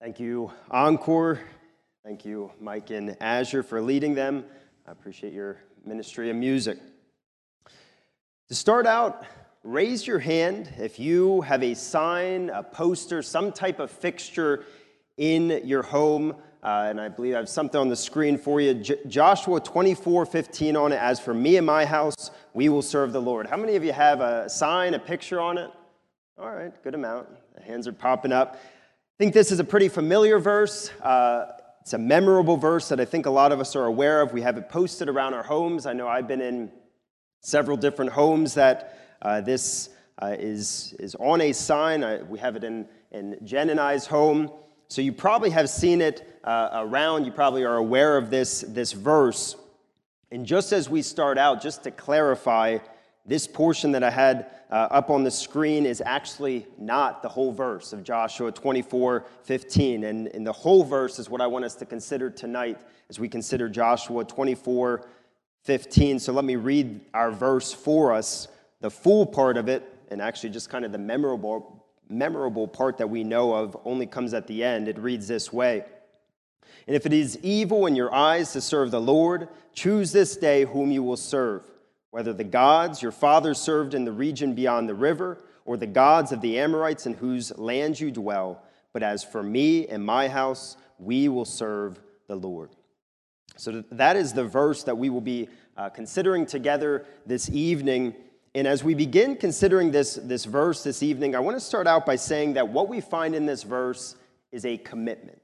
Thank you, Encore. Thank you, Mike and Azure, for leading them. I appreciate your ministry of music. To start out, raise your hand if you have a sign, a poster, some type of fixture in your home. Uh, and I believe I have something on the screen for you. J- Joshua 24 15 on it. As for me and my house, we will serve the Lord. How many of you have a sign, a picture on it? All right, good amount. The hands are popping up. I think this is a pretty familiar verse. Uh, it's a memorable verse that I think a lot of us are aware of. We have it posted around our homes. I know I've been in several different homes that uh, this uh, is, is on a sign. I, we have it in, in Jen and I's home. So you probably have seen it uh, around. You probably are aware of this, this verse. And just as we start out, just to clarify, this portion that I had uh, up on the screen is actually not the whole verse of Joshua 24 15. And, and the whole verse is what I want us to consider tonight as we consider Joshua 24 15. So let me read our verse for us, the full part of it, and actually just kind of the memorable, memorable part that we know of only comes at the end. It reads this way. And if it is evil in your eyes to serve the Lord, choose this day whom you will serve whether the gods your fathers served in the region beyond the river, or the gods of the Amorites in whose land you dwell. But as for me and my house, we will serve the Lord. So that is the verse that we will be uh, considering together this evening. And as we begin considering this, this verse this evening, I want to start out by saying that what we find in this verse is a commitment.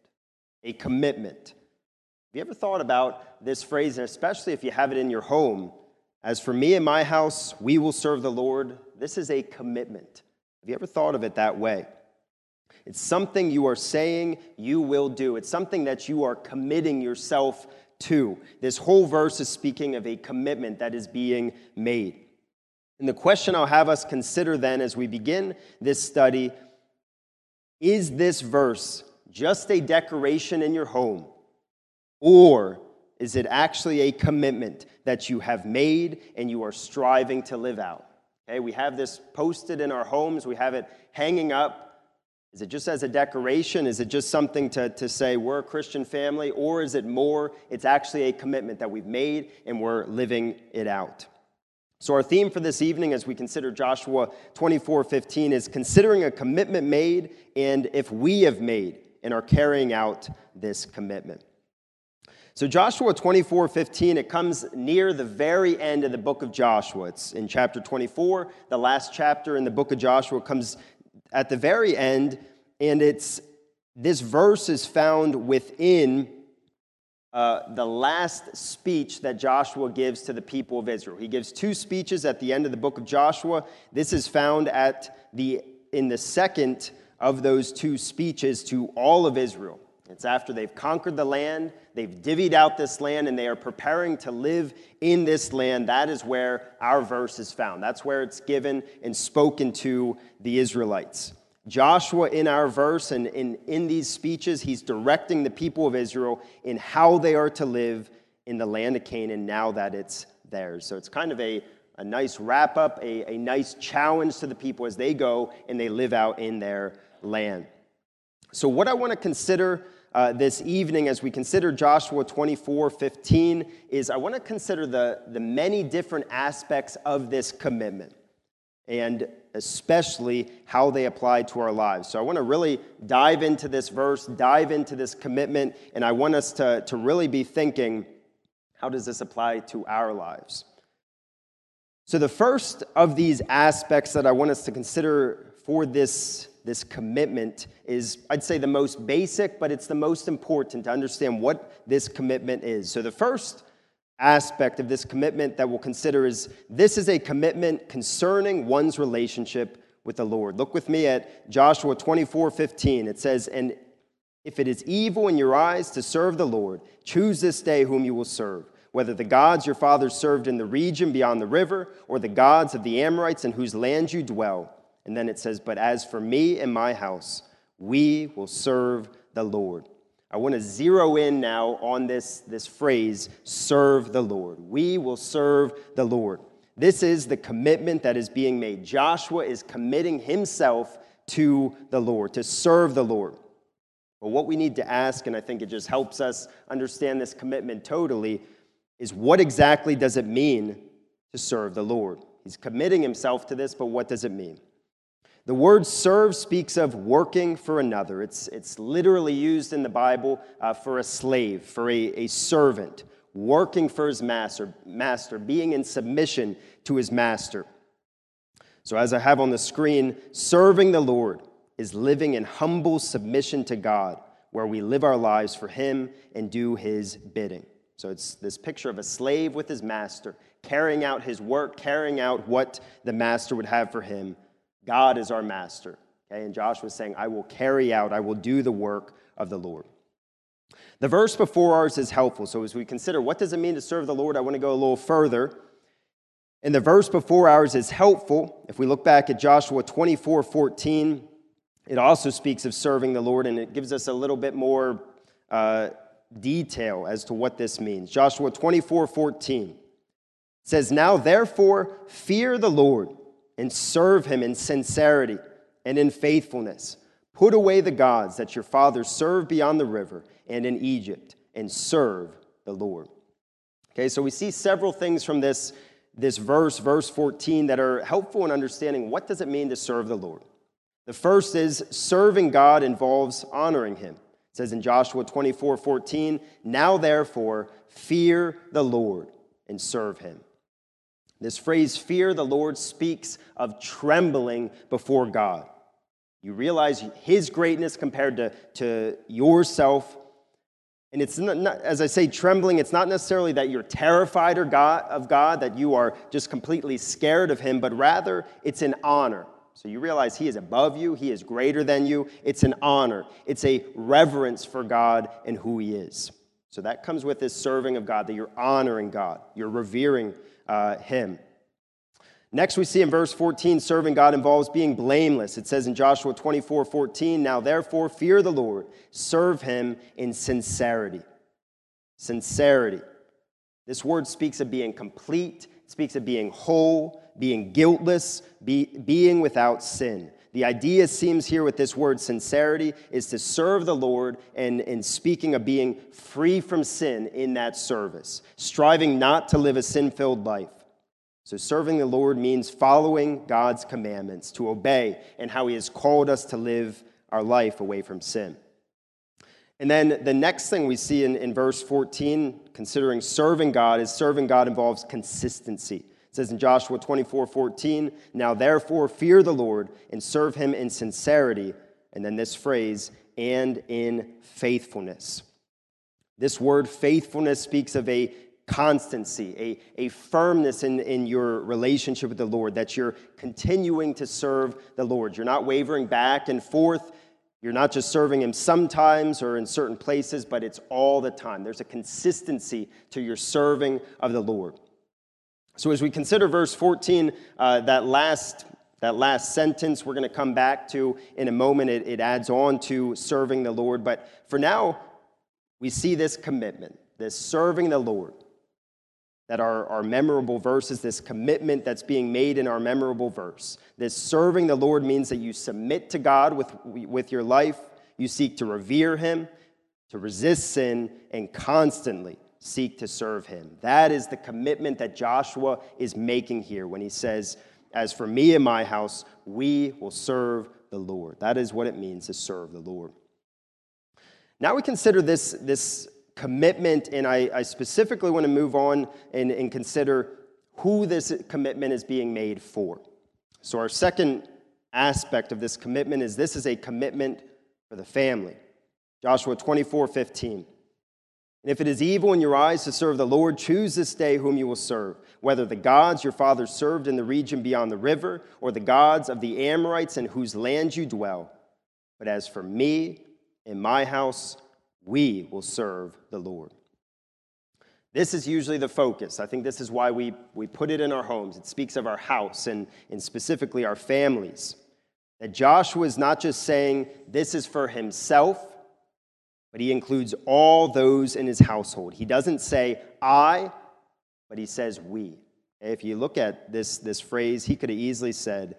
A commitment. Have you ever thought about this phrase, and especially if you have it in your home? As for me and my house, we will serve the Lord. This is a commitment. Have you ever thought of it that way? It's something you are saying you will do, it's something that you are committing yourself to. This whole verse is speaking of a commitment that is being made. And the question I'll have us consider then as we begin this study is this verse just a decoration in your home, or is it actually a commitment that you have made and you are striving to live out? Okay, we have this posted in our homes, we have it hanging up. Is it just as a decoration? Is it just something to, to say we're a Christian family? Or is it more? It's actually a commitment that we've made and we're living it out. So, our theme for this evening as we consider Joshua 24 15 is considering a commitment made and if we have made and are carrying out this commitment. So, Joshua 24 15, it comes near the very end of the book of Joshua. It's in chapter 24. The last chapter in the book of Joshua comes at the very end, and it's this verse is found within uh, the last speech that Joshua gives to the people of Israel. He gives two speeches at the end of the book of Joshua. This is found at the in the second of those two speeches to all of Israel. It's after they've conquered the land, they've divvied out this land, and they are preparing to live in this land. That is where our verse is found. That's where it's given and spoken to the Israelites. Joshua, in our verse and in, in these speeches, he's directing the people of Israel in how they are to live in the land of Canaan now that it's theirs. So it's kind of a, a nice wrap up, a, a nice challenge to the people as they go and they live out in their land. So, what I want to consider uh, this evening as we consider Joshua 24 15 is I want to consider the, the many different aspects of this commitment and especially how they apply to our lives. So I want to really dive into this verse, dive into this commitment, and I want us to, to really be thinking how does this apply to our lives? So, the first of these aspects that I want us to consider for this this commitment is, I'd say, the most basic, but it's the most important to understand what this commitment is. So, the first aspect of this commitment that we'll consider is this is a commitment concerning one's relationship with the Lord. Look with me at Joshua 24 15. It says, And if it is evil in your eyes to serve the Lord, choose this day whom you will serve, whether the gods your fathers served in the region beyond the river, or the gods of the Amorites in whose land you dwell and then it says, But as for me and my house, we will serve the Lord. I want to zero in now on this, this phrase, serve the Lord. We will serve the Lord. This is the commitment that is being made. Joshua is committing himself to the Lord, to serve the Lord. But what we need to ask, and I think it just helps us understand this commitment totally, is what exactly does it mean to serve the Lord? He's committing himself to this, but what does it mean? The word serve speaks of working for another. It's, it's literally used in the Bible uh, for a slave, for a, a servant, working for his master, master, being in submission to his master. So, as I have on the screen, serving the Lord is living in humble submission to God, where we live our lives for him and do his bidding. So, it's this picture of a slave with his master, carrying out his work, carrying out what the master would have for him God is our master. Okay? And Joshua was saying, I will carry out, I will do the work of the Lord. The verse before ours is helpful. So as we consider what does it mean to serve the Lord, I want to go a little further. And the verse before ours is helpful. If we look back at Joshua 24 14, it also speaks of serving the Lord, and it gives us a little bit more uh, detail as to what this means. Joshua 24 14 says, Now therefore, fear the Lord and serve him in sincerity and in faithfulness. Put away the gods that your fathers served beyond the river and in Egypt, and serve the Lord. Okay, so we see several things from this, this verse, verse 14, that are helpful in understanding what does it mean to serve the Lord. The first is serving God involves honoring him. It says in Joshua 24 14, Now therefore, fear the Lord and serve him. This phrase, fear the Lord, speaks of trembling before God. You realize his greatness compared to, to yourself. And it's not, not, as I say, trembling, it's not necessarily that you're terrified of God, of God, that you are just completely scared of him, but rather it's an honor. So you realize he is above you, he is greater than you. It's an honor, it's a reverence for God and who he is. So that comes with this serving of God, that you're honoring God, you're revering uh, him. Next, we see in verse 14, serving God involves being blameless. It says in Joshua 24 14, Now therefore fear the Lord, serve him in sincerity. Sincerity. This word speaks of being complete, speaks of being whole, being guiltless, be, being without sin. The idea seems here with this word sincerity is to serve the Lord and, and speaking of being free from sin in that service, striving not to live a sin filled life. So, serving the Lord means following God's commandments, to obey, and how He has called us to live our life away from sin. And then the next thing we see in, in verse 14, considering serving God, is serving God involves consistency. It says in Joshua 24 14, Now therefore fear the Lord and serve him in sincerity. And then this phrase, and in faithfulness. This word faithfulness speaks of a constancy, a, a firmness in, in your relationship with the Lord, that you're continuing to serve the Lord. You're not wavering back and forth. You're not just serving Him sometimes or in certain places, but it's all the time. There's a consistency to your serving of the Lord. So, as we consider verse 14, uh, that, last, that last sentence we're going to come back to in a moment, it, it adds on to serving the Lord. But for now, we see this commitment, this serving the Lord, that our, our memorable verses, this commitment that's being made in our memorable verse. This serving the Lord means that you submit to God with, with your life, you seek to revere Him, to resist sin, and constantly seek to serve him. That is the commitment that Joshua is making here when he says, As for me and my house, we will serve the Lord. That is what it means to serve the Lord. Now we consider this, this commitment, and I, I specifically want to move on and, and consider who this commitment is being made for. So, our second aspect of this commitment is this is a commitment for the family. Joshua 24 15. And if it is evil in your eyes to serve the Lord, choose this day whom you will serve, whether the gods your fathers served in the region beyond the river, or the gods of the Amorites in whose land you dwell. But as for me and my house, we will serve the Lord. This is usually the focus. I think this is why we, we put it in our homes. It speaks of our house and, and specifically our families. That Joshua is not just saying this is for himself, but he includes all those in his household. He doesn't say I, but he says we. If you look at this, this phrase, he could have easily said,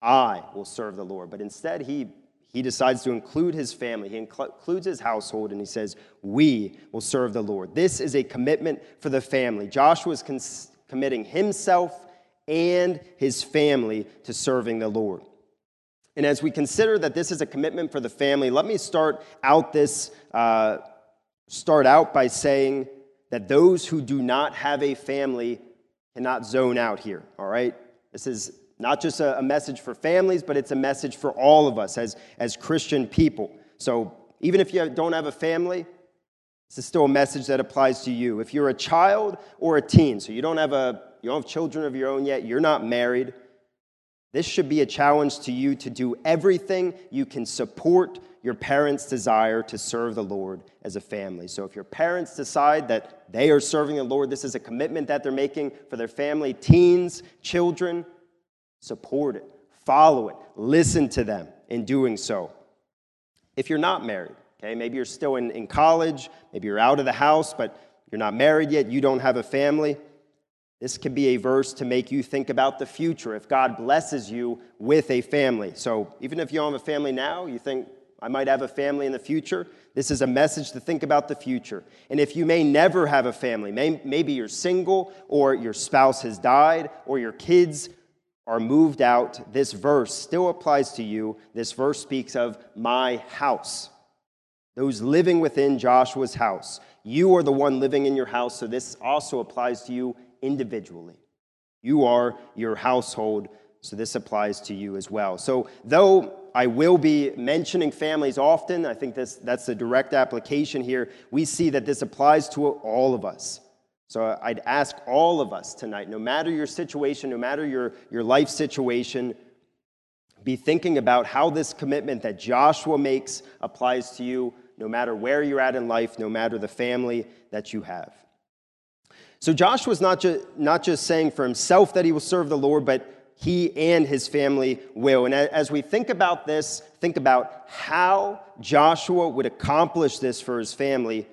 I will serve the Lord. But instead, he, he decides to include his family. He includes his household and he says, We will serve the Lord. This is a commitment for the family. Joshua is cons- committing himself and his family to serving the Lord. And as we consider that this is a commitment for the family, let me start out this, uh, start out by saying that those who do not have a family cannot zone out here, all right? This is not just a, a message for families, but it's a message for all of us as, as Christian people. So even if you don't have a family, this is still a message that applies to you. If you're a child or a teen, so you don't have a you don't have children of your own yet, you're not married, this should be a challenge to you to do everything you can support your parents' desire to serve the Lord as a family. So if your parents decide that they are serving the Lord, this is a commitment that they're making for their family, teens, children, support it, follow it, listen to them in doing so. If you're not married, okay, maybe you're still in, in college, maybe you're out of the house, but you're not married yet, you don't have a family. This could be a verse to make you think about the future if God blesses you with a family. So, even if you don't have a family now, you think, I might have a family in the future. This is a message to think about the future. And if you may never have a family, may, maybe you're single, or your spouse has died, or your kids are moved out, this verse still applies to you. This verse speaks of my house, those living within Joshua's house. You are the one living in your house, so this also applies to you individually. You are your household, so this applies to you as well. So, though I will be mentioning families often, I think this, that's the direct application here. We see that this applies to all of us. So I'd ask all of us tonight, no matter your situation, no matter your, your life situation, be thinking about how this commitment that Joshua makes applies to you, no matter where you're at in life, no matter the family that you have. So Joshua's not, ju- not just saying for himself that he will serve the Lord, but he and his family will. And as we think about this, think about how Joshua would accomplish this for his family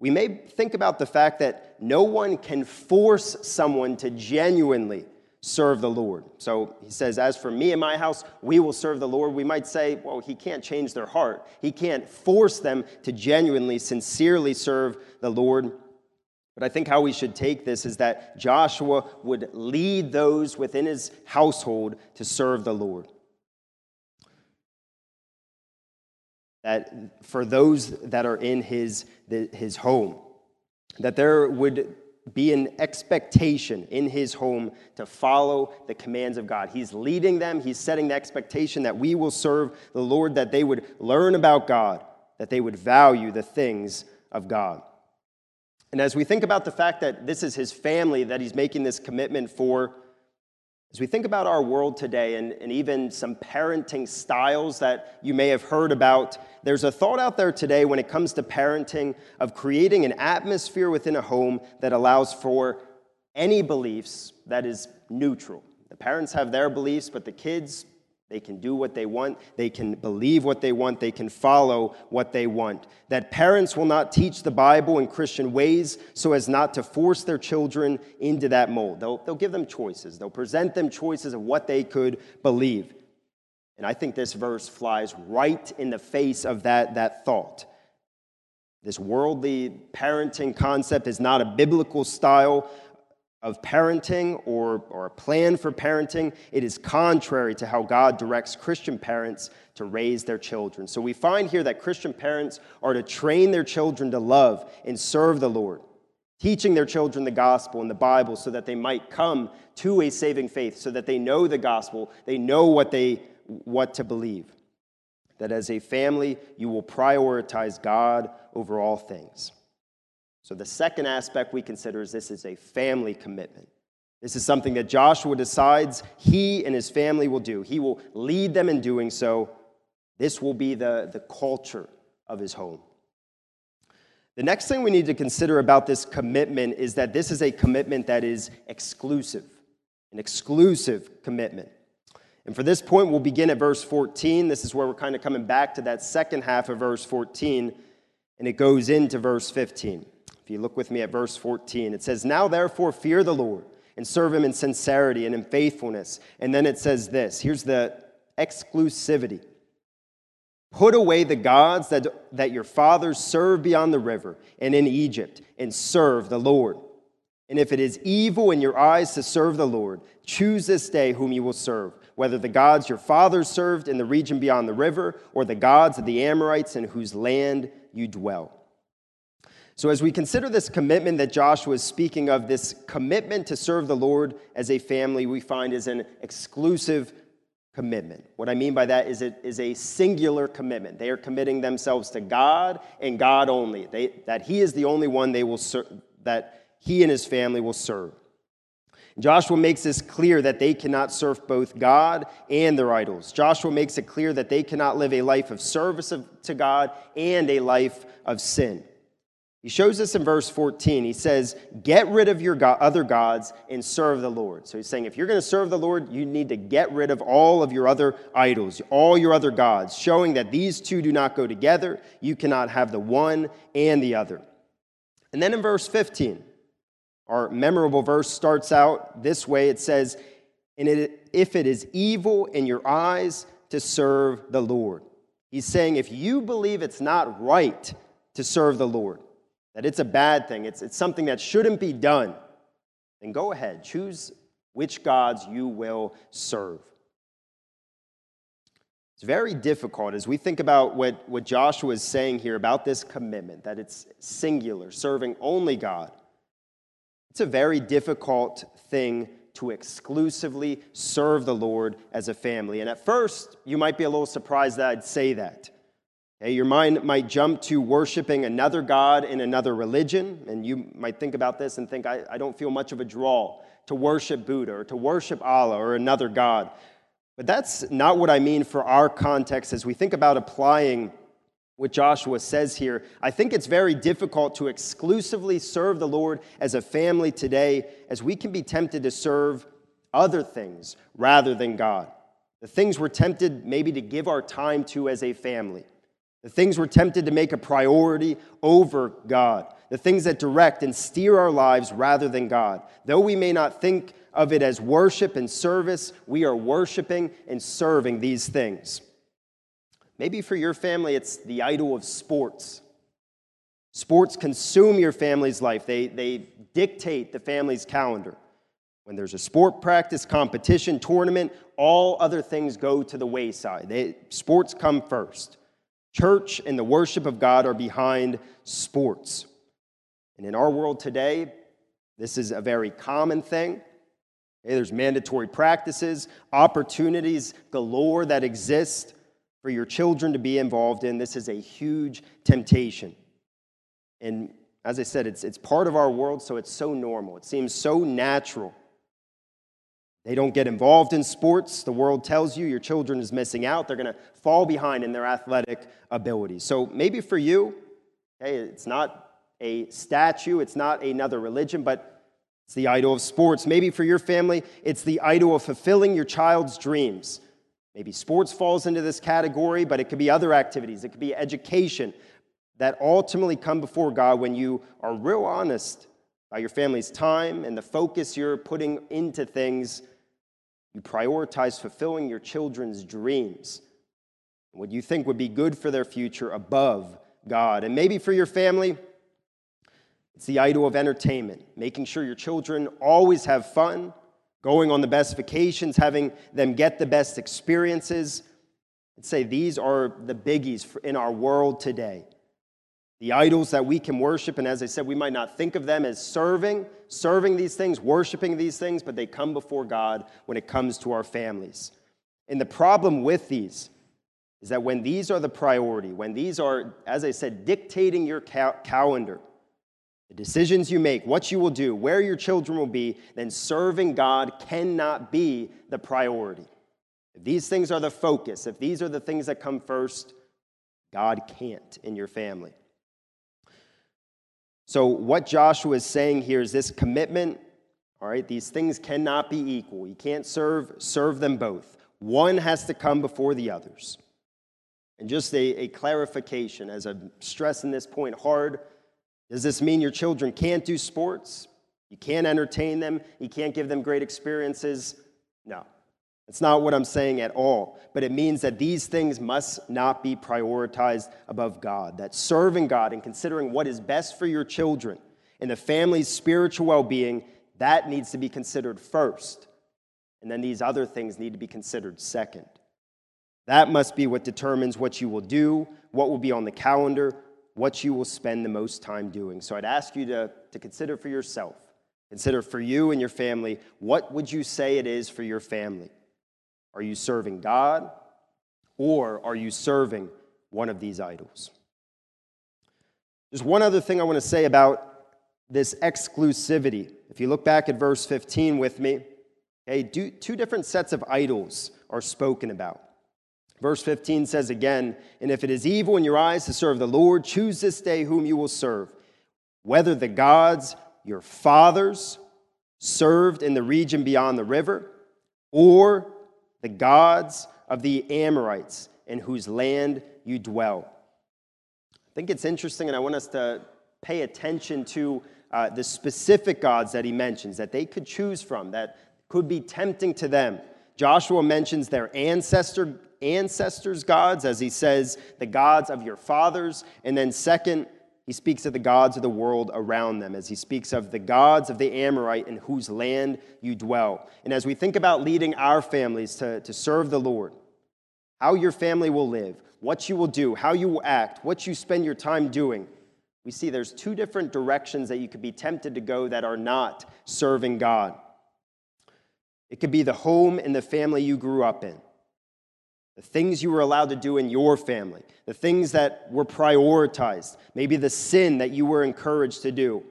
we may think about the fact that no one can force someone to genuinely serve the Lord. So he says, As for me and my house, we will serve the Lord. We might say, Well, he can't change their heart. He can't force them to genuinely, sincerely serve the Lord. But I think how we should take this is that Joshua would lead those within his household to serve the Lord. that for those that are in his, his home, that there would be an expectation in his home to follow the commands of God. He's leading them, he's setting the expectation that we will serve the Lord, that they would learn about God, that they would value the things of God. And as we think about the fact that this is his family that he's making this commitment for, as we think about our world today and, and even some parenting styles that you may have heard about, there's a thought out there today when it comes to parenting of creating an atmosphere within a home that allows for any beliefs that is neutral. The parents have their beliefs, but the kids they can do what they want. They can believe what they want. They can follow what they want. That parents will not teach the Bible in Christian ways so as not to force their children into that mold. They'll, they'll give them choices, they'll present them choices of what they could believe. And I think this verse flies right in the face of that, that thought. This worldly parenting concept is not a biblical style of parenting or, or a plan for parenting, it is contrary to how God directs Christian parents to raise their children. So we find here that Christian parents are to train their children to love and serve the Lord, teaching their children the gospel and the Bible so that they might come to a saving faith, so that they know the gospel, they know what, they, what to believe. That as a family, you will prioritize God over all things. So, the second aspect we consider is this is a family commitment. This is something that Joshua decides he and his family will do. He will lead them in doing so. This will be the, the culture of his home. The next thing we need to consider about this commitment is that this is a commitment that is exclusive, an exclusive commitment. And for this point, we'll begin at verse 14. This is where we're kind of coming back to that second half of verse 14, and it goes into verse 15. You look with me at verse 14, it says, Now therefore fear the Lord and serve him in sincerity and in faithfulness. And then it says this here's the exclusivity Put away the gods that, that your fathers served beyond the river and in Egypt, and serve the Lord. And if it is evil in your eyes to serve the Lord, choose this day whom you will serve, whether the gods your fathers served in the region beyond the river, or the gods of the Amorites in whose land you dwell. So, as we consider this commitment that Joshua is speaking of, this commitment to serve the Lord as a family, we find is an exclusive commitment. What I mean by that is it is a singular commitment. They are committing themselves to God and God only. They, that He is the only one they will ser- that he and his family will serve. Joshua makes this clear that they cannot serve both God and their idols. Joshua makes it clear that they cannot live a life of service to God and a life of sin. He shows us in verse 14. He says, Get rid of your other gods and serve the Lord. So he's saying, if you're going to serve the Lord, you need to get rid of all of your other idols, all your other gods, showing that these two do not go together. You cannot have the one and the other. And then in verse 15, our memorable verse starts out this way it says, And it, if it is evil in your eyes to serve the Lord. He's saying, if you believe it's not right to serve the Lord, that it's a bad thing, it's, it's something that shouldn't be done, then go ahead, choose which gods you will serve. It's very difficult as we think about what, what Joshua is saying here about this commitment, that it's singular, serving only God. It's a very difficult thing to exclusively serve the Lord as a family. And at first, you might be a little surprised that I'd say that. Okay, your mind might jump to worshiping another God in another religion, and you might think about this and think, I, I don't feel much of a draw to worship Buddha or to worship Allah or another God. But that's not what I mean for our context as we think about applying what Joshua says here. I think it's very difficult to exclusively serve the Lord as a family today, as we can be tempted to serve other things rather than God. The things we're tempted maybe to give our time to as a family. The things we're tempted to make a priority over God. The things that direct and steer our lives rather than God. Though we may not think of it as worship and service, we are worshiping and serving these things. Maybe for your family, it's the idol of sports. Sports consume your family's life, they, they dictate the family's calendar. When there's a sport practice, competition, tournament, all other things go to the wayside. They, sports come first. Church and the worship of God are behind sports. And in our world today, this is a very common thing. there's mandatory practices, opportunities galore that exist for your children to be involved in. This is a huge temptation. And as I said, it's, it's part of our world, so it's so normal. It seems so natural they don't get involved in sports. The world tells you your children is missing out. They're going to fall behind in their athletic abilities. So maybe for you, hey, it's not a statue, it's not another religion, but it's the idol of sports. Maybe for your family, it's the idol of fulfilling your child's dreams. Maybe sports falls into this category, but it could be other activities. It could be education that ultimately come before God when you are real honest about your family's time and the focus you're putting into things you prioritize fulfilling your children's dreams, what you think would be good for their future above God. And maybe for your family, it's the idol of entertainment, making sure your children always have fun, going on the best vacations, having them get the best experiences. I'd say these are the biggies in our world today the idols that we can worship. And as I said, we might not think of them as serving, serving these things, worshiping these things, but they come before God when it comes to our families. And the problem with these is that when these are the priority, when these are, as I said, dictating your cal- calendar, the decisions you make, what you will do, where your children will be, then serving God cannot be the priority. If these things are the focus, if these are the things that come first, God can't in your family. So, what Joshua is saying here is this commitment, all right, these things cannot be equal. You can't serve, serve them both. One has to come before the others. And just a, a clarification, as I'm stressing this point hard, does this mean your children can't do sports? You can't entertain them? You can't give them great experiences? No, It's not what I'm saying at all, but it means that these things must not be prioritized above God. That serving God and considering what is best for your children and the family's spiritual well being, that needs to be considered first. And then these other things need to be considered second. That must be what determines what you will do, what will be on the calendar, what you will spend the most time doing. So I'd ask you to, to consider for yourself. Consider for you and your family, what would you say it is for your family? Are you serving God or are you serving one of these idols? There's one other thing I want to say about this exclusivity. If you look back at verse 15 with me, okay, two different sets of idols are spoken about. Verse 15 says again, And if it is evil in your eyes to serve the Lord, choose this day whom you will serve, whether the gods your fathers served in the region beyond the river, or the gods of the Amorites in whose land you dwell. I think it's interesting, and I want us to pay attention to uh, the specific gods that he mentions that they could choose from, that could be tempting to them. Joshua mentions their ancestor, ancestors' gods, as he says, the gods of your fathers. And then, second, he speaks of the gods of the world around them, as he speaks of the gods of the Amorite in whose land you dwell. And as we think about leading our families to, to serve the Lord, how your family will live, what you will do, how you will act, what you spend your time doing, we see there's two different directions that you could be tempted to go that are not serving God. It could be the home and the family you grew up in the things you were allowed to do in your family, the things that were prioritized, maybe the sin that you were encouraged to do.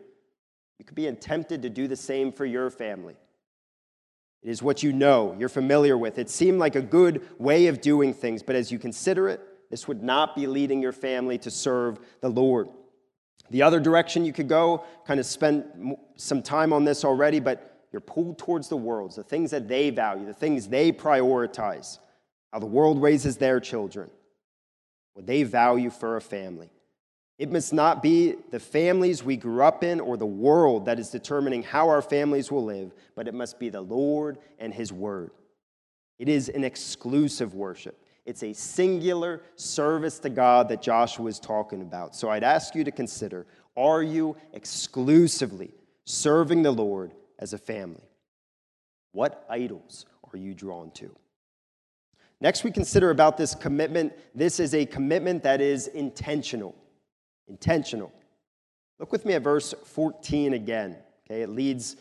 You could be tempted to do the same for your family. It is what you know, you're familiar with. It seemed like a good way of doing things, but as you consider it, this would not be leading your family to serve the Lord. The other direction you could go, kind of spent some time on this already, but you're pulled towards the worlds, the things that they value, the things they prioritize how the world raises their children, what they value for a family. It must not be the families we grew up in or the world that is determining how our families will live, but it must be the Lord and His Word. It is an exclusive worship. It's a singular service to God that Joshua is talking about. So I'd ask you to consider are you exclusively serving the Lord as a family? What idols are you drawn to? Next, we consider about this commitment. This is a commitment that is intentional. Intentional. Look with me at verse 14 again. Okay, it leads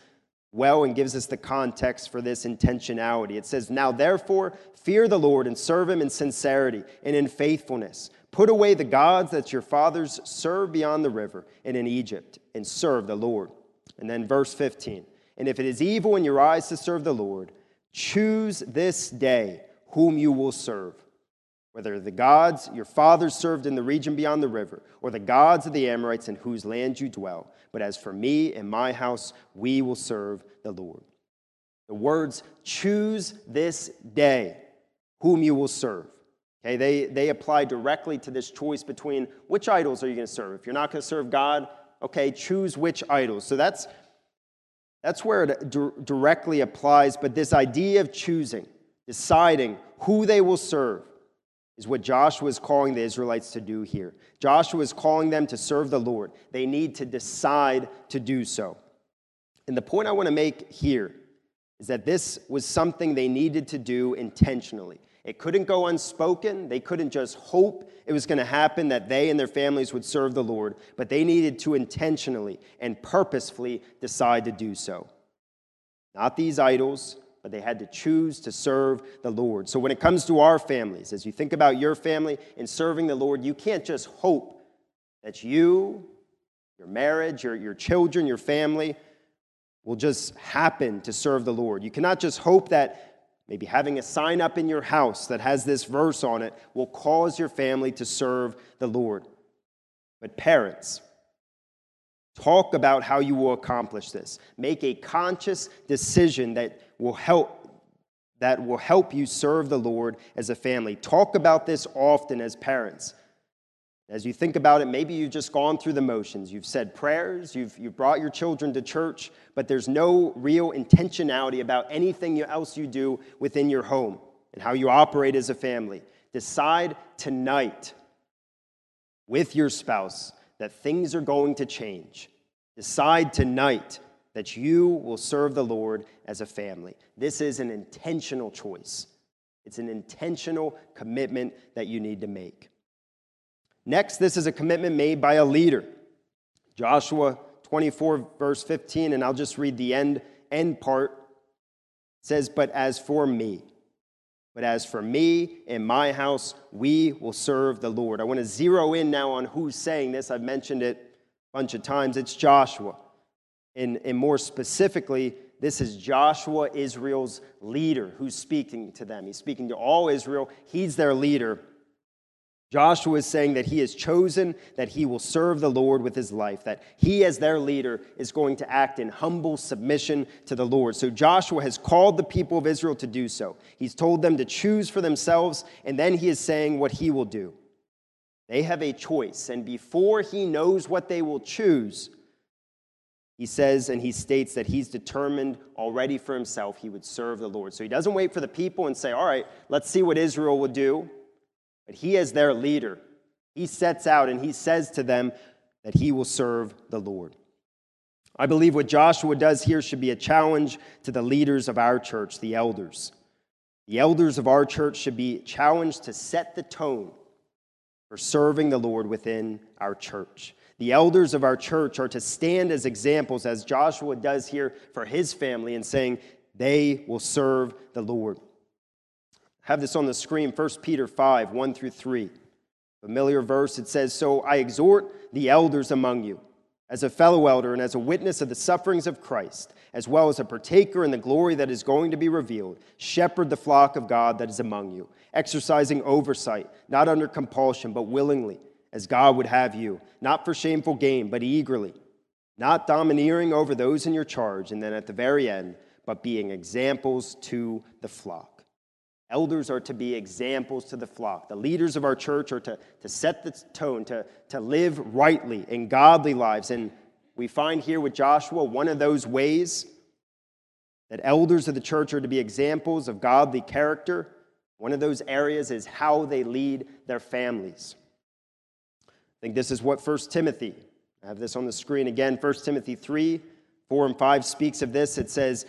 well and gives us the context for this intentionality. It says, Now therefore, fear the Lord and serve him in sincerity and in faithfulness. Put away the gods that your fathers served beyond the river and in Egypt, and serve the Lord. And then verse 15, And if it is evil in your eyes to serve the Lord, choose this day whom you will serve, whether the gods your fathers served in the region beyond the river, or the gods of the Amorites in whose land you dwell. But as for me and my house, we will serve the Lord. The words choose this day whom you will serve. Okay, they, they apply directly to this choice between which idols are you going to serve. If you're not going to serve God, okay, choose which idols. So that's, that's where it directly applies. But this idea of choosing, deciding who they will serve is what Joshua is calling the Israelites to do here. Joshua is calling them to serve the Lord. They need to decide to do so. And the point I want to make here is that this was something they needed to do intentionally. It couldn't go unspoken. They couldn't just hope it was going to happen that they and their families would serve the Lord, but they needed to intentionally and purposefully decide to do so. Not these idols, but they had to choose to serve the Lord. So when it comes to our families, as you think about your family and serving the Lord, you can't just hope that you, your marriage, your, your children, your family will just happen to serve the Lord. You cannot just hope that maybe having a sign up in your house that has this verse on it will cause your family to serve the Lord. But parents, Talk about how you will accomplish this. Make a conscious decision that will help that will help you serve the Lord as a family. Talk about this often as parents. As you think about it, maybe you've just gone through the motions. You've said prayers, you've, you've brought your children to church, but there's no real intentionality about anything else you do within your home and how you operate as a family. Decide tonight with your spouse that things are going to change. Decide tonight that you will serve the Lord as a family. This is an intentional choice. It's an intentional commitment that you need to make. Next, this is a commitment made by a leader. Joshua 24, verse 15, and I'll just read the end, end part. Says, But as for me, but as for me and my house, we will serve the Lord. I want to zero in now on who's saying this. I've mentioned it a bunch of times. It's Joshua. And, and more specifically, this is Joshua, Israel's leader, who's speaking to them. He's speaking to all Israel. He's their leader. Joshua is saying that he has chosen that he will serve the Lord with his life, that he, as their leader, is going to act in humble submission to the Lord. So Joshua has called the people of Israel to do so. He's told them to choose for themselves, and then he is saying what he will do. They have a choice, and before he knows what they will choose, he says and he states that he's determined already for himself he would serve the Lord. So he doesn't wait for the people and say, All right, let's see what Israel will do. But he, as their leader, he sets out and he says to them that he will serve the Lord. I believe what Joshua does here should be a challenge to the leaders of our church, the elders. The elders of our church should be challenged to set the tone for serving the Lord within our church. The elders of our church are to stand as examples, as Joshua does here for his family, in saying they will serve the Lord have this on the screen 1 Peter 5 1 through 3. Familiar verse. It says, So I exhort the elders among you, as a fellow elder and as a witness of the sufferings of Christ, as well as a partaker in the glory that is going to be revealed, shepherd the flock of God that is among you, exercising oversight, not under compulsion, but willingly, as God would have you, not for shameful gain, but eagerly, not domineering over those in your charge, and then at the very end, but being examples to the flock. Elders are to be examples to the flock. The leaders of our church are to, to set the tone, to, to live rightly in godly lives. And we find here with Joshua one of those ways that elders of the church are to be examples of godly character. One of those areas is how they lead their families. I think this is what 1 Timothy, I have this on the screen again, 1 Timothy 3, 4 and 5 speaks of this. It says,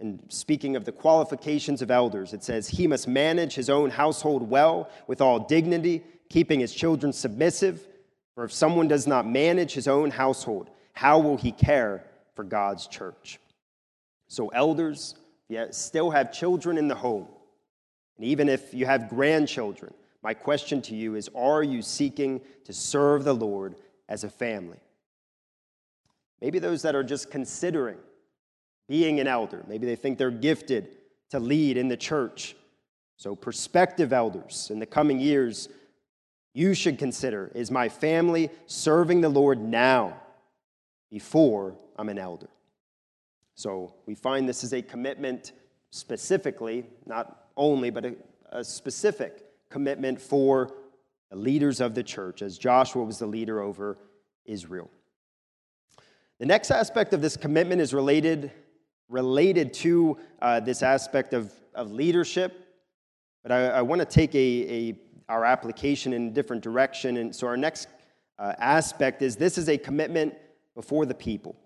and speaking of the qualifications of elders, it says, He must manage his own household well with all dignity, keeping his children submissive. For if someone does not manage his own household, how will he care for God's church? So, elders, you still have children in the home, and even if you have grandchildren, my question to you is Are you seeking to serve the Lord as a family? Maybe those that are just considering being an elder. Maybe they think they're gifted to lead in the church. So, prospective elders in the coming years, you should consider is my family serving the Lord now before I'm an elder? So, we find this is a commitment specifically, not only, but a, a specific commitment for the leaders of the church, as Joshua was the leader over Israel. The next aspect of this commitment is related related to uh, this aspect of, of leadership, but I, I want to take a, a, our application in a different direction. And so our next uh, aspect is this is a commitment before the people.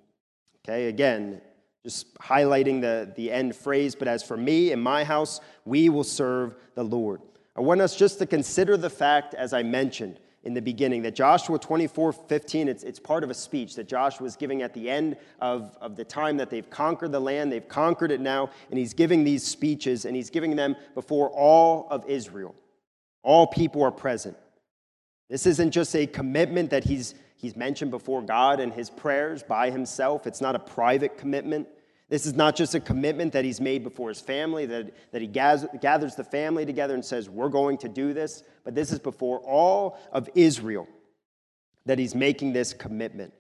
Okay, again, just highlighting the, the end phrase, but as for me and my house, we will serve the Lord. I want us just to consider the fact, as I mentioned, in the beginning, that Joshua 24 15, it's, it's part of a speech that Joshua is giving at the end of, of the time that they've conquered the land. They've conquered it now, and he's giving these speeches, and he's giving them before all of Israel. All people are present. This isn't just a commitment that he's, he's mentioned before God in his prayers by himself, it's not a private commitment. This is not just a commitment that he's made before his family, that, that he gathers the family together and says, We're going to do this, but this is before all of Israel that he's making this commitment.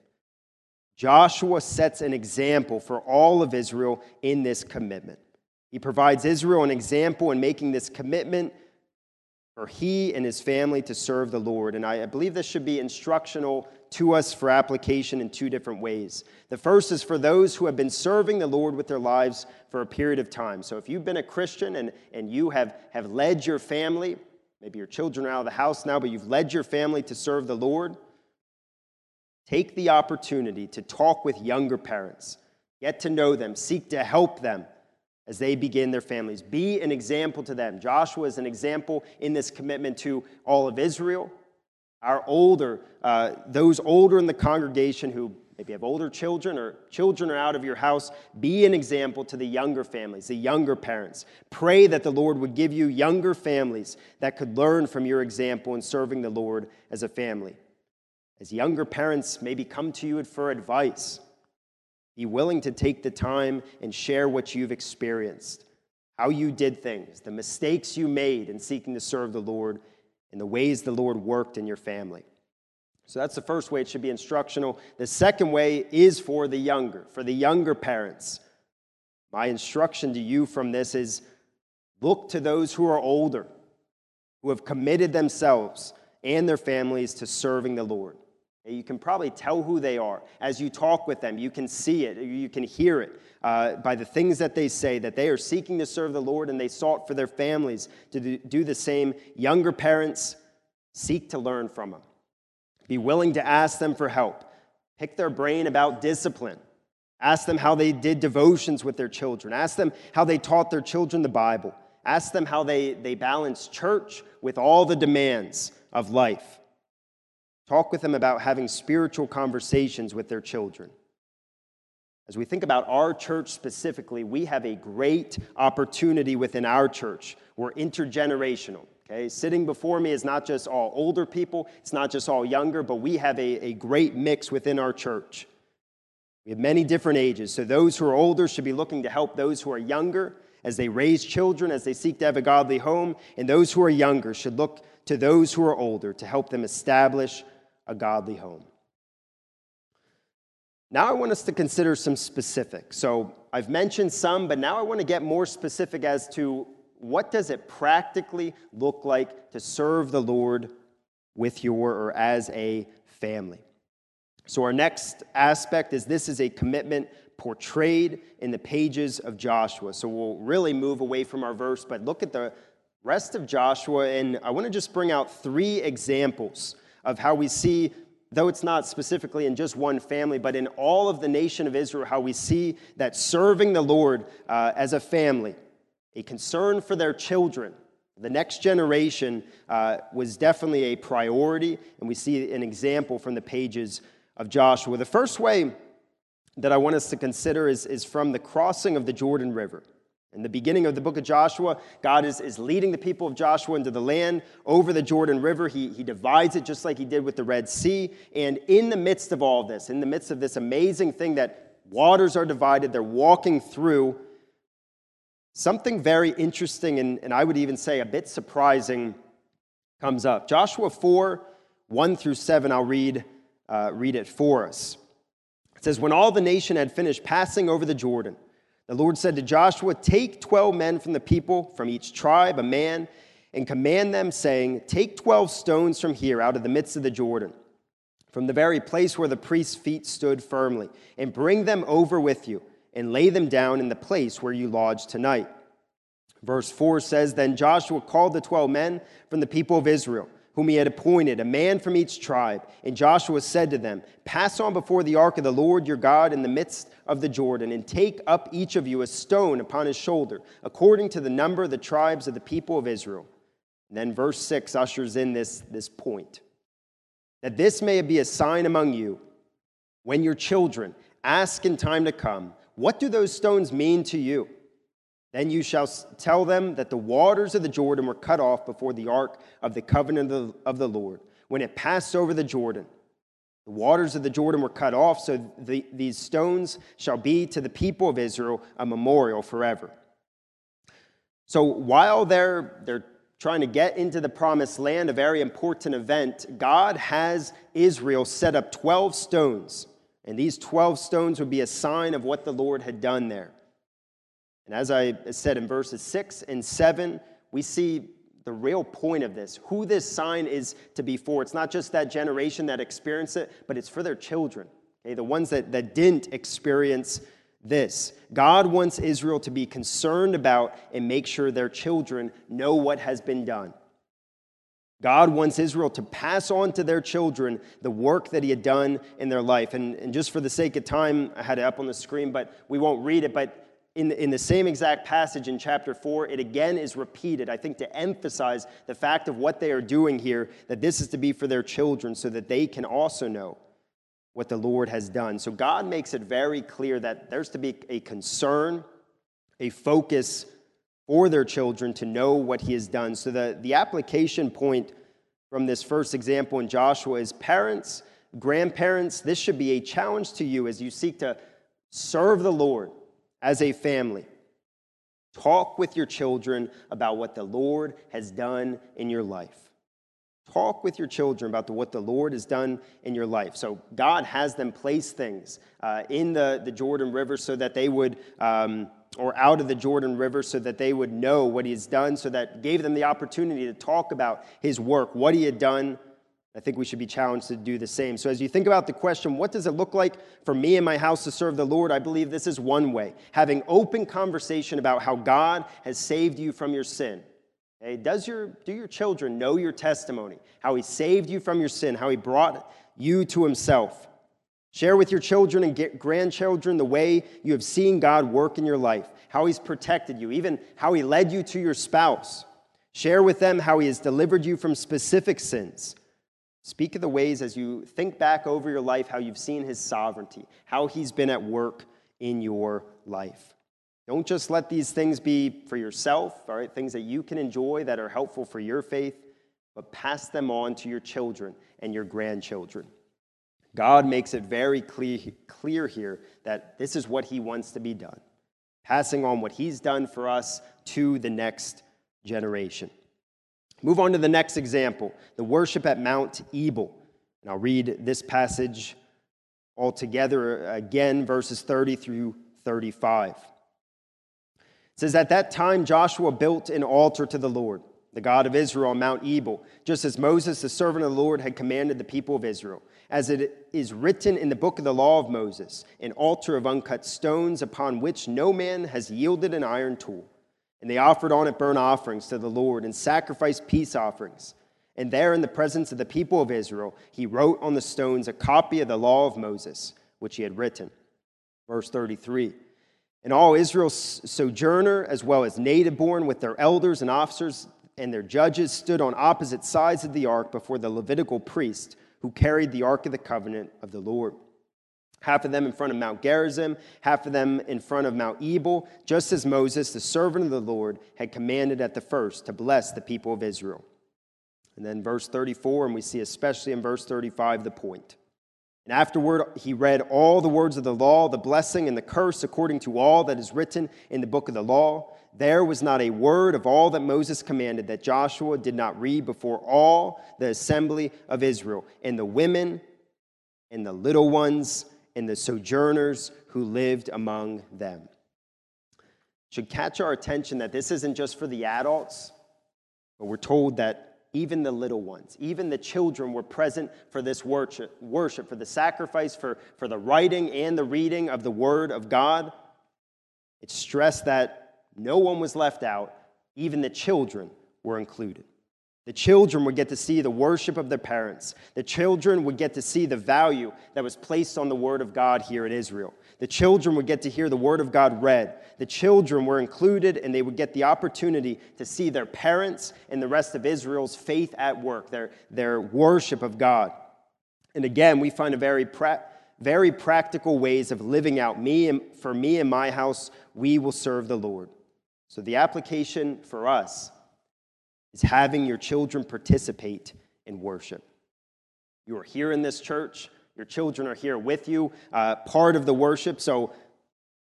Joshua sets an example for all of Israel in this commitment. He provides Israel an example in making this commitment for he and his family to serve the Lord. And I, I believe this should be instructional to us for application in two different ways. The first is for those who have been serving the Lord with their lives for a period of time. So if you've been a Christian and, and you have, have led your family, maybe your children are out of the house now, but you've led your family to serve the Lord, take the opportunity to talk with younger parents, get to know them, seek to help them as they begin their families. Be an example to them. Joshua is an example in this commitment to all of Israel. Our older, uh, those older in the congregation who maybe have older children or children are out of your house, be an example to the younger families, the younger parents. Pray that the Lord would give you younger families that could learn from your example in serving the Lord as a family. As younger parents maybe come to you for advice, be willing to take the time and share what you've experienced, how you did things, the mistakes you made in seeking to serve the Lord, and the ways the Lord worked in your family. So that's the first way it should be instructional. The second way is for the younger, for the younger parents. My instruction to you from this is look to those who are older, who have committed themselves and their families to serving the Lord. You can probably tell who they are. As you talk with them, you can see it, you can hear it uh, by the things that they say, that they are seeking to serve the Lord and they sought for their families to do the same. Younger parents, seek to learn from them. Be willing to ask them for help. Pick their brain about discipline. Ask them how they did devotions with their children. Ask them how they taught their children the Bible. Ask them how they, they balance church with all the demands of life. Talk with them about having spiritual conversations with their children. As we think about our church specifically, we have a great opportunity within our church. We're intergenerational. Okay? Sitting before me is not just all older people, it's not just all younger, but we have a, a great mix within our church. We have many different ages. So those who are older should be looking to help those who are younger as they raise children, as they seek to have a godly home. And those who are younger should look to those who are older to help them establish a godly home. Now I want us to consider some specifics. So I've mentioned some, but now I want to get more specific as to what does it practically look like to serve the Lord with your or as a family. So our next aspect is this is a commitment portrayed in the pages of Joshua. So we'll really move away from our verse, but look at the rest of Joshua and I want to just bring out three examples of how we see, though it's not specifically in just one family, but in all of the nation of Israel, how we see that serving the Lord uh, as a family, a concern for their children, the next generation uh, was definitely a priority, and we see an example from the pages of Joshua. The first way that I want us to consider is, is from the crossing of the Jordan River. In the beginning of the book of Joshua, God is, is leading the people of Joshua into the land over the Jordan River. He, he divides it just like he did with the Red Sea. And in the midst of all this, in the midst of this amazing thing that waters are divided, they're walking through, something very interesting and, and I would even say a bit surprising comes up. Joshua 4 1 through 7, I'll read, uh, read it for us. It says, When all the nation had finished passing over the Jordan, the Lord said to Joshua, Take 12 men from the people, from each tribe, a man, and command them, saying, Take 12 stones from here out of the midst of the Jordan, from the very place where the priest's feet stood firmly, and bring them over with you, and lay them down in the place where you lodge tonight. Verse 4 says, Then Joshua called the 12 men from the people of Israel whom he had appointed, a man from each tribe. And Joshua said to them, Pass on before the ark of the Lord your God in the midst of the Jordan, and take up each of you a stone upon his shoulder, according to the number of the tribes of the people of Israel. And then verse 6 ushers in this, this point that this may be a sign among you when your children ask in time to come, What do those stones mean to you? Then you shall tell them that the waters of the Jordan were cut off before the ark of the covenant of the, of the Lord. When it passed over the Jordan, the waters of the Jordan were cut off, so the, these stones shall be to the people of Israel a memorial forever. So while they're, they're trying to get into the promised land, a very important event, God has Israel set up 12 stones. And these 12 stones would be a sign of what the Lord had done there. And as I said in verses 6 and 7, we see the real point of this, who this sign is to be for. It's not just that generation that experienced it, but it's for their children, okay? the ones that, that didn't experience this. God wants Israel to be concerned about and make sure their children know what has been done. God wants Israel to pass on to their children the work that He had done in their life. And, and just for the sake of time, I had it up on the screen, but we won't read it. But in, in the same exact passage in chapter 4, it again is repeated, I think, to emphasize the fact of what they are doing here, that this is to be for their children so that they can also know what the Lord has done. So God makes it very clear that there's to be a concern, a focus for their children to know what he has done. So the, the application point from this first example in Joshua is parents, grandparents, this should be a challenge to you as you seek to serve the Lord as a family. Talk with your children about what the Lord has done in your life. Talk with your children about the, what the Lord has done in your life. So, God has them place things uh, in the, the Jordan River so that they would, um, or out of the Jordan River so that they would know what He has done, so that gave them the opportunity to talk about His work, what He had done. I think we should be challenged to do the same. So, as you think about the question, what does it look like for me and my house to serve the Lord? I believe this is one way having open conversation about how God has saved you from your sin. Hey, does your, do your children know your testimony? How he saved you from your sin, how he brought you to himself. Share with your children and grandchildren the way you have seen God work in your life, how he's protected you, even how he led you to your spouse. Share with them how he has delivered you from specific sins. Speak of the ways as you think back over your life, how you've seen his sovereignty, how he's been at work in your life. Don't just let these things be for yourself, all right, things that you can enjoy that are helpful for your faith, but pass them on to your children and your grandchildren. God makes it very clear, clear here that this is what He wants to be done, passing on what He's done for us to the next generation. Move on to the next example the worship at Mount Ebal. And I'll read this passage all together uh, again, verses 30 through 35. It says, At that time, Joshua built an altar to the Lord, the God of Israel, on Mount Ebal, just as Moses, the servant of the Lord, had commanded the people of Israel. As it is written in the book of the law of Moses, an altar of uncut stones upon which no man has yielded an iron tool. And they offered on it burnt offerings to the Lord and sacrificed peace offerings. And there, in the presence of the people of Israel, he wrote on the stones a copy of the law of Moses, which he had written. Verse 33. And all Israel's sojourner, as well as native born, with their elders and officers and their judges, stood on opposite sides of the ark before the Levitical priest who carried the ark of the covenant of the Lord. Half of them in front of Mount Gerizim, half of them in front of Mount Ebal, just as Moses, the servant of the Lord, had commanded at the first to bless the people of Israel. And then verse 34, and we see especially in verse 35 the point. And afterward, he read all the words of the law, the blessing and the curse, according to all that is written in the book of the law. There was not a word of all that Moses commanded that Joshua did not read before all the assembly of Israel, and the women, and the little ones, and the sojourners who lived among them. Should catch our attention that this isn't just for the adults, but we're told that even the little ones, even the children were present for this worship, worship, for the sacrifice, for, for the writing and the reading of the Word of God. It stressed that no one was left out, even the children were included. The children would get to see the worship of their parents. The children would get to see the value that was placed on the Word of God here in Israel. The children would get to hear the Word of God read. The children were included, and they would get the opportunity to see their parents and the rest of Israel's faith at work, their, their worship of God. And again, we find a very, pra- very practical ways of living out me and for me and my house, we will serve the Lord. So the application for us is having your children participate in worship. You are here in this church, your children are here with you, uh, part of the worship. So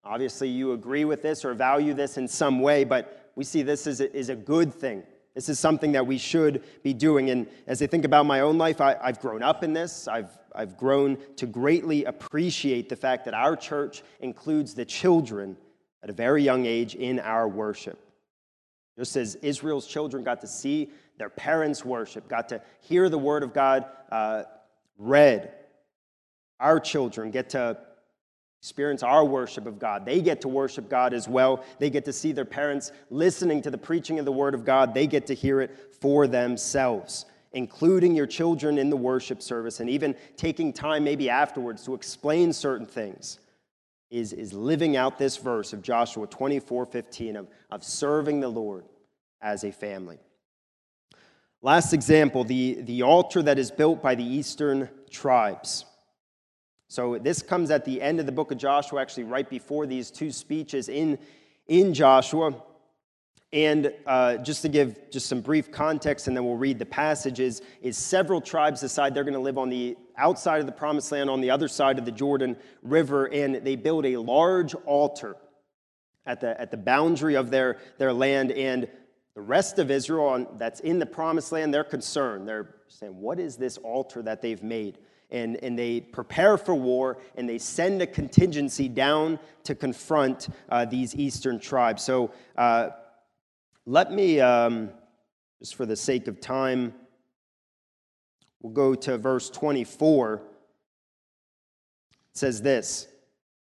obviously you agree with this or value this in some way, but we see this as a, as a good thing. This is something that we should be doing. And as I think about my own life, I, have grown up in this. I've, I've grown to greatly appreciate the fact that our church includes the children at a very young age in our worship. Just as Israel's children got to see their parents worship, got to hear the word of God uh, read, our children get to experience our worship of God. They get to worship God as well. They get to see their parents listening to the preaching of the Word of God. They get to hear it for themselves, including your children in the worship service and even taking time maybe afterwards to explain certain things. Is, is living out this verse of Joshua 24 15 of, of serving the Lord as a family. Last example the, the altar that is built by the eastern tribes. So this comes at the end of the book of Joshua, actually, right before these two speeches in, in Joshua. And uh, just to give just some brief context, and then we'll read the passages, is several tribes decide they're going to live on the outside of the promised land, on the other side of the Jordan River, and they build a large altar at the, at the boundary of their, their land. And the rest of Israel on, that's in the promised land, they're concerned. They're saying, What is this altar that they've made? and, and they prepare for war and they send a contingency down to confront uh, these eastern tribes. So uh, let me, um, just for the sake of time, we'll go to verse 24. It says this,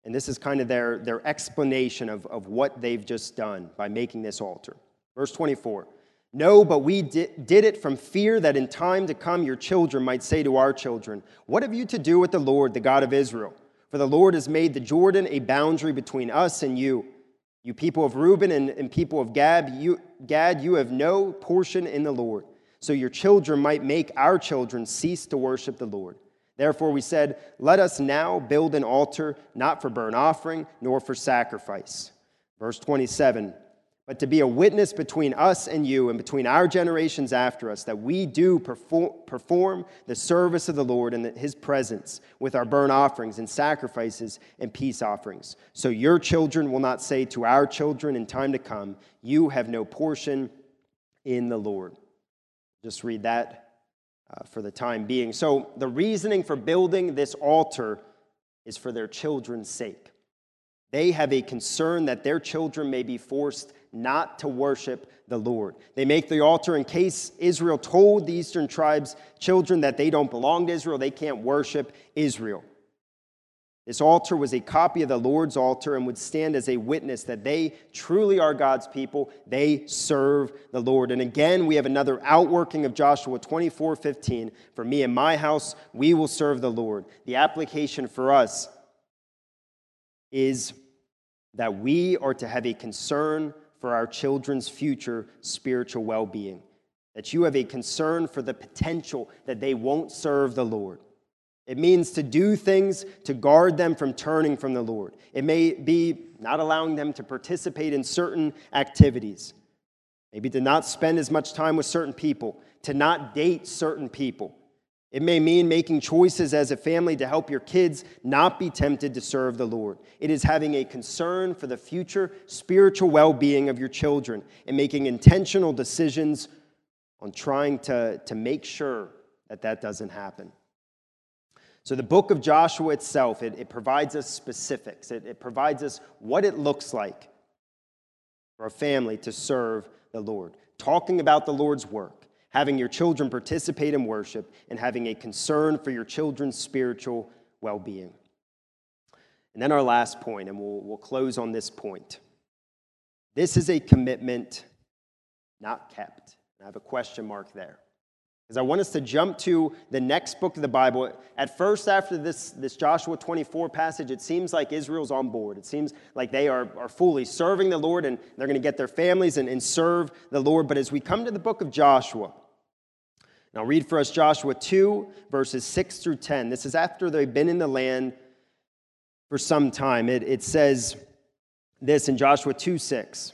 and this is kind of their, their explanation of, of what they've just done by making this altar. Verse 24. No, but we did it from fear that in time to come your children might say to our children, What have you to do with the Lord, the God of Israel? For the Lord has made the Jordan a boundary between us and you. You people of Reuben and, and people of Gad you, Gad, you have no portion in the Lord. So your children might make our children cease to worship the Lord. Therefore we said, Let us now build an altar, not for burnt offering, nor for sacrifice. Verse 27 but to be a witness between us and you and between our generations after us, that we do perform the service of the Lord in his presence with our burnt offerings and sacrifices and peace offerings. So your children will not say to our children in time to come, You have no portion in the Lord. Just read that uh, for the time being. So the reasoning for building this altar is for their children's sake. They have a concern that their children may be forced not to worship the Lord. They make the altar in case Israel told the eastern tribes' children that they don't belong to Israel, they can't worship Israel. This altar was a copy of the Lord's altar and would stand as a witness that they truly are God's people. They serve the Lord. And again, we have another outworking of Joshua 24 15. For me and my house, we will serve the Lord. The application for us is that we are to have a concern for our children's future spiritual well being, that you have a concern for the potential that they won't serve the Lord. It means to do things to guard them from turning from the Lord. It may be not allowing them to participate in certain activities, maybe to not spend as much time with certain people, to not date certain people, it may mean making choices as a family to help your kids not be tempted to serve the Lord. It is having a concern for the future spiritual well being of your children and making intentional decisions on trying to, to make sure that that doesn't happen. So, the book of Joshua itself, it, it provides us specifics, it, it provides us what it looks like for a family to serve the Lord, talking about the Lord's work having your children participate in worship, and having a concern for your children's spiritual well being. And then our last point, and we'll, we'll close on this point. This is a commitment not kept. I have a question mark there. Because I want us to jump to the next book of the Bible. At first, after this, this Joshua 24 passage, it seems like Israel's on board. It seems like they are, are fully serving the Lord and they're going to get their families and, and serve the Lord. But as we come to the book of Joshua, now read for us Joshua 2, verses 6 through 10. This is after they've been in the land for some time. It, it says this in Joshua 2 6.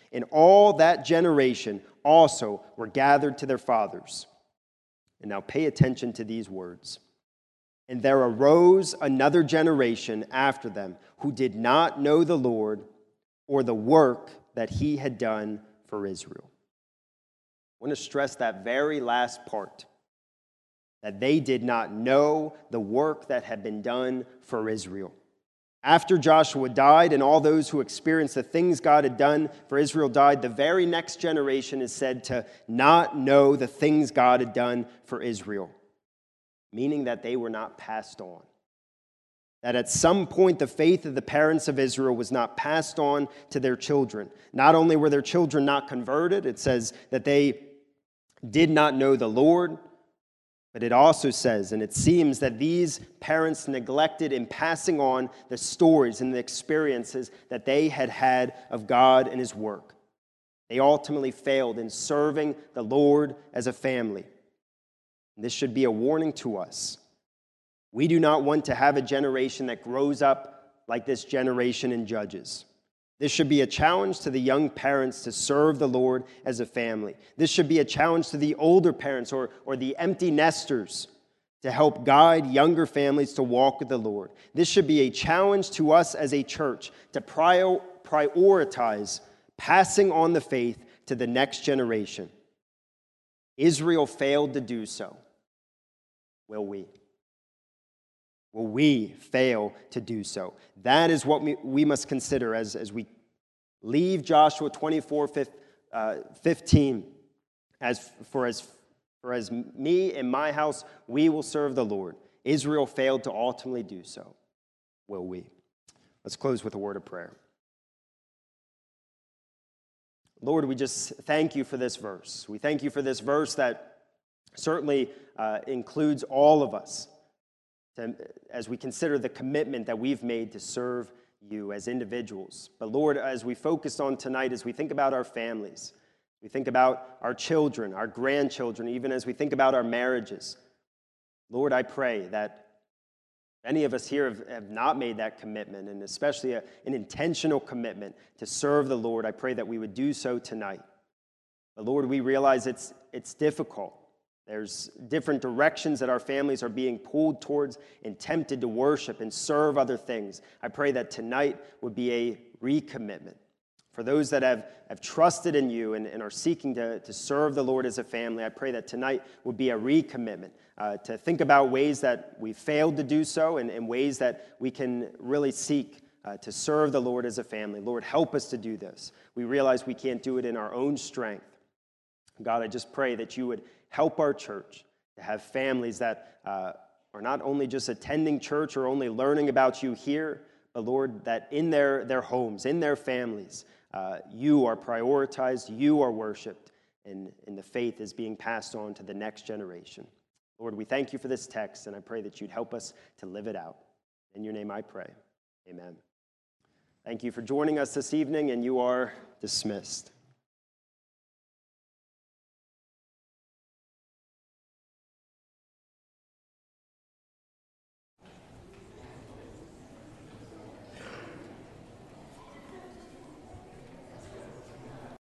And all that generation also were gathered to their fathers. And now pay attention to these words. And there arose another generation after them who did not know the Lord or the work that he had done for Israel. I want to stress that very last part that they did not know the work that had been done for Israel. After Joshua died and all those who experienced the things God had done for Israel died, the very next generation is said to not know the things God had done for Israel, meaning that they were not passed on. That at some point the faith of the parents of Israel was not passed on to their children. Not only were their children not converted, it says that they did not know the Lord, but it also says, and it seems that these parents neglected in passing on the stories and the experiences that they had had of God and His work. They ultimately failed in serving the Lord as a family. And this should be a warning to us. We do not want to have a generation that grows up like this generation in Judges. This should be a challenge to the young parents to serve the Lord as a family. This should be a challenge to the older parents or, or the empty nesters to help guide younger families to walk with the Lord. This should be a challenge to us as a church to prior, prioritize passing on the faith to the next generation. Israel failed to do so. Will we? Will we fail to do so? That is what we, we must consider as, as we leave Joshua 24 uh, 15. As for, as for as me and my house, we will serve the Lord. Israel failed to ultimately do so. Will we? Let's close with a word of prayer. Lord, we just thank you for this verse. We thank you for this verse that certainly uh, includes all of us to, as we consider the commitment that we've made to serve you as individuals. But Lord, as we focus on tonight, as we think about our families, we think about our children, our grandchildren, even as we think about our marriages, Lord, I pray that many of us here have, have not made that commitment, and especially a, an intentional commitment to serve the Lord. I pray that we would do so tonight. But Lord, we realize it's, it's difficult. There's different directions that our families are being pulled towards and tempted to worship and serve other things. I pray that tonight would be a recommitment. For those that have, have trusted in you and, and are seeking to, to serve the Lord as a family, I pray that tonight would be a recommitment uh, to think about ways that we failed to do so and, and ways that we can really seek uh, to serve the Lord as a family. Lord, help us to do this. We realize we can't do it in our own strength. God, I just pray that you would help our church to have families that uh, are not only just attending church or only learning about you here, but Lord, that in their, their homes, in their families, uh, you are prioritized, you are worshiped, and, and the faith is being passed on to the next generation. Lord, we thank you for this text, and I pray that you'd help us to live it out. In your name I pray. Amen. Thank you for joining us this evening, and you are dismissed.